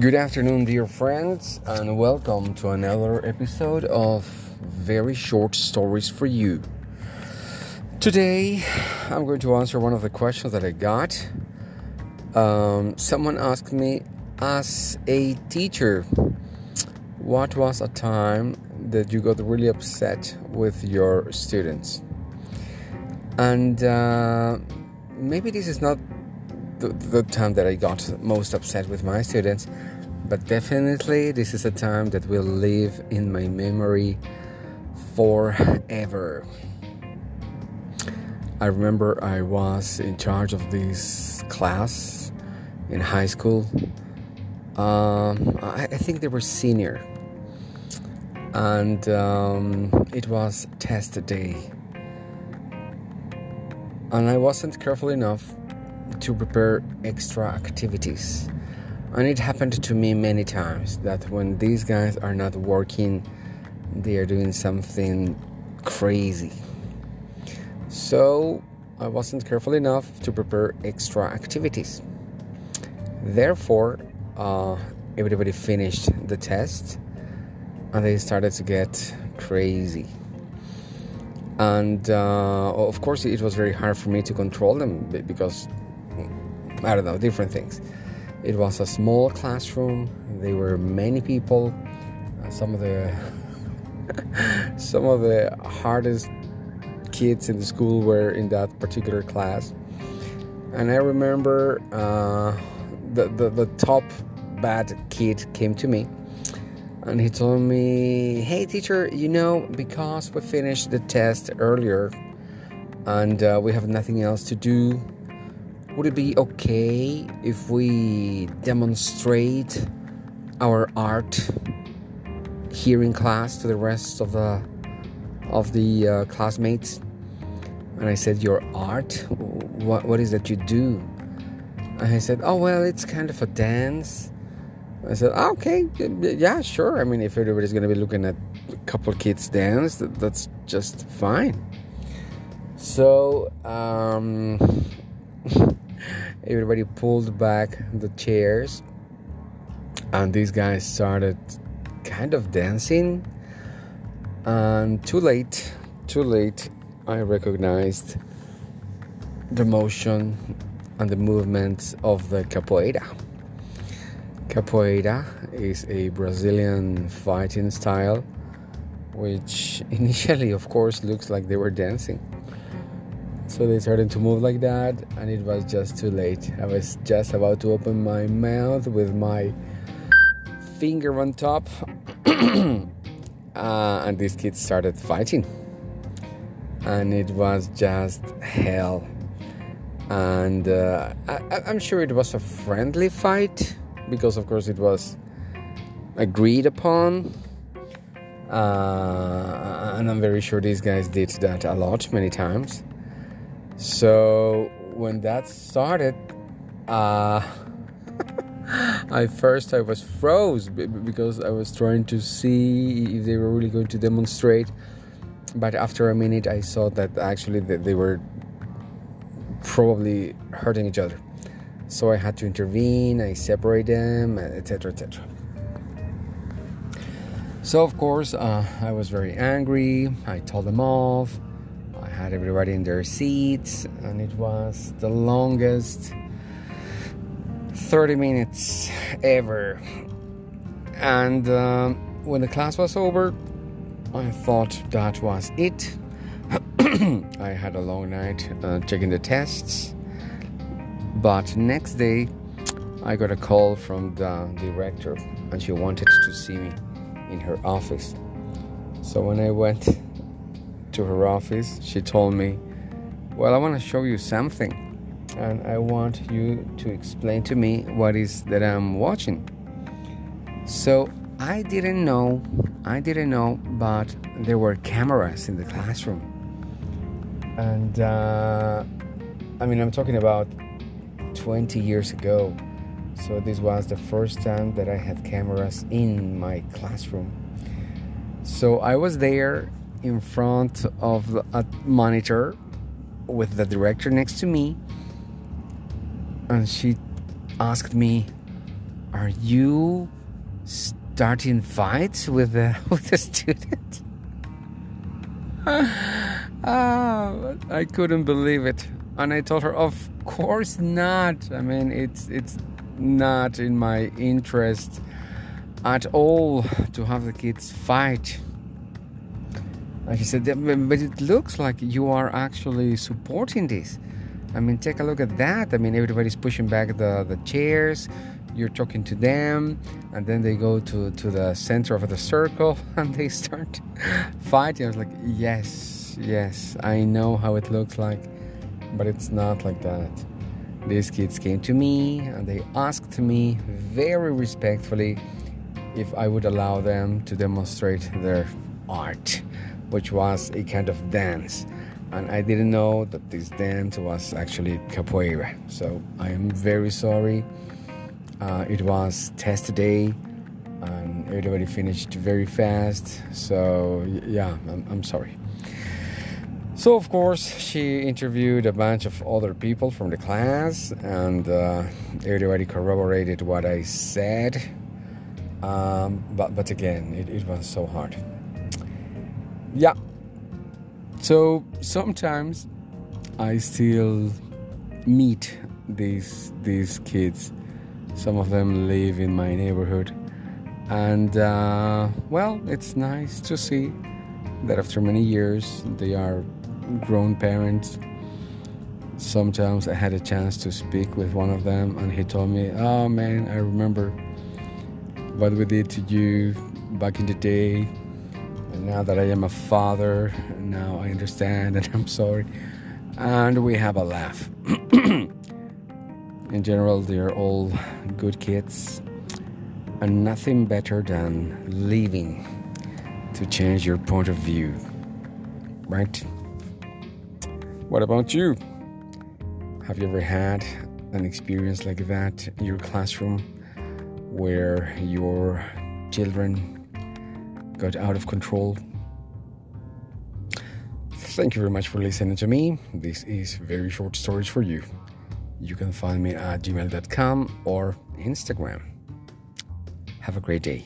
Good afternoon, dear friends, and welcome to another episode of Very Short Stories for You. Today, I'm going to answer one of the questions that I got. Um, someone asked me, as a teacher, what was a time that you got really upset with your students? And uh, maybe this is not the, the time that I got most upset with my students, but definitely this is a time that will live in my memory forever. I remember I was in charge of this class in high school. Um, I, I, think they were senior, and um, it was test day, and I wasn't careful enough to prepare extra activities. And it happened to me many times that when these guys are not working, they are doing something crazy. So I wasn't careful enough to prepare extra activities. Therefore, uh, everybody finished the test and they started to get crazy. And uh, of course, it was very hard for me to control them because I don't know, different things. It was a small classroom. There were many people. Uh, some of the some of the hardest kids in the school were in that particular class. And I remember uh, the, the the top bad kid came to me and he told me, "Hey, teacher, you know, because we finished the test earlier and uh, we have nothing else to do." Would it be okay if we demonstrate our art here in class to the rest of the of the uh, classmates? And I said, "Your art? What what is that you do?" And I said, "Oh well, it's kind of a dance." I said, oh, "Okay, yeah, sure. I mean, if everybody's gonna be looking at a couple kids dance, that's just fine." So um, everybody pulled back the chairs and these guys started kind of dancing. And too late too late i recognized the motion and the movements of the capoeira. Capoeira is a brazilian fighting style which initially of course looks like they were dancing so they started to move like that, and it was just too late. I was just about to open my mouth with my finger on top, uh, and these kids started fighting. And it was just hell. And uh, I, I'm sure it was a friendly fight because, of course, it was agreed upon. Uh, and I'm very sure these guys did that a lot, many times. So when that started, uh, I first I was froze because I was trying to see if they were really going to demonstrate. But after a minute, I saw that actually they were probably hurting each other. So I had to intervene. I separate them, etc., etc. So of course, uh, I was very angry. I told them off had everybody in their seats, and it was the longest 30 minutes ever. And um, when the class was over, I thought that was it. I had a long night uh, checking the tests, but next day I got a call from the director, and she wanted to see me in her office. So when I went to her office, she told me, Well, I want to show you something, and I want you to explain to me what is that I'm watching. So I didn't know, I didn't know, but there were cameras in the classroom. And uh, I mean, I'm talking about 20 years ago. So this was the first time that I had cameras in my classroom. So I was there in front of a monitor with the director next to me and she asked me Are you starting fights with the with the student? ah, I couldn't believe it, and I told her, "Of course not. I mean, it's it's not in my interest at all to have the kids fight." She said, "But it looks like you are actually supporting this." I mean, take a look at that. I mean, everybody's pushing back the, the chairs. You're talking to them, and then they go to, to the center of the circle and they start fighting. I was like, yes, yes, I know how it looks like, but it's not like that. These kids came to me and they asked me very respectfully if I would allow them to demonstrate their art, which was a kind of dance and I didn't know that this dance was actually capoeira. So I am very sorry. Uh, it was test day, and everybody finished very fast. So yeah, I'm, I'm sorry. So of course she interviewed a bunch of other people from the class, and uh, everybody corroborated what I said. Um, but but again, it, it was so hard. Yeah, so sometimes I still meet these these kids. Some of them live in my neighborhood, and uh, well, it's nice to see that after many years they are grown parents. Sometimes I had a chance to speak with one of them, and he told me, "Oh man, I remember what we did to you back in the day." Now that I am a father, now I understand and I'm sorry. And we have a laugh. In general, they're all good kids, and nothing better than leaving to change your point of view. Right? What about you? Have you ever had an experience like that in your classroom where your children got out of control. Thank you very much for listening to me. This is Very Short Stories for You. You can find me at gmail.com or Instagram. Have a great day.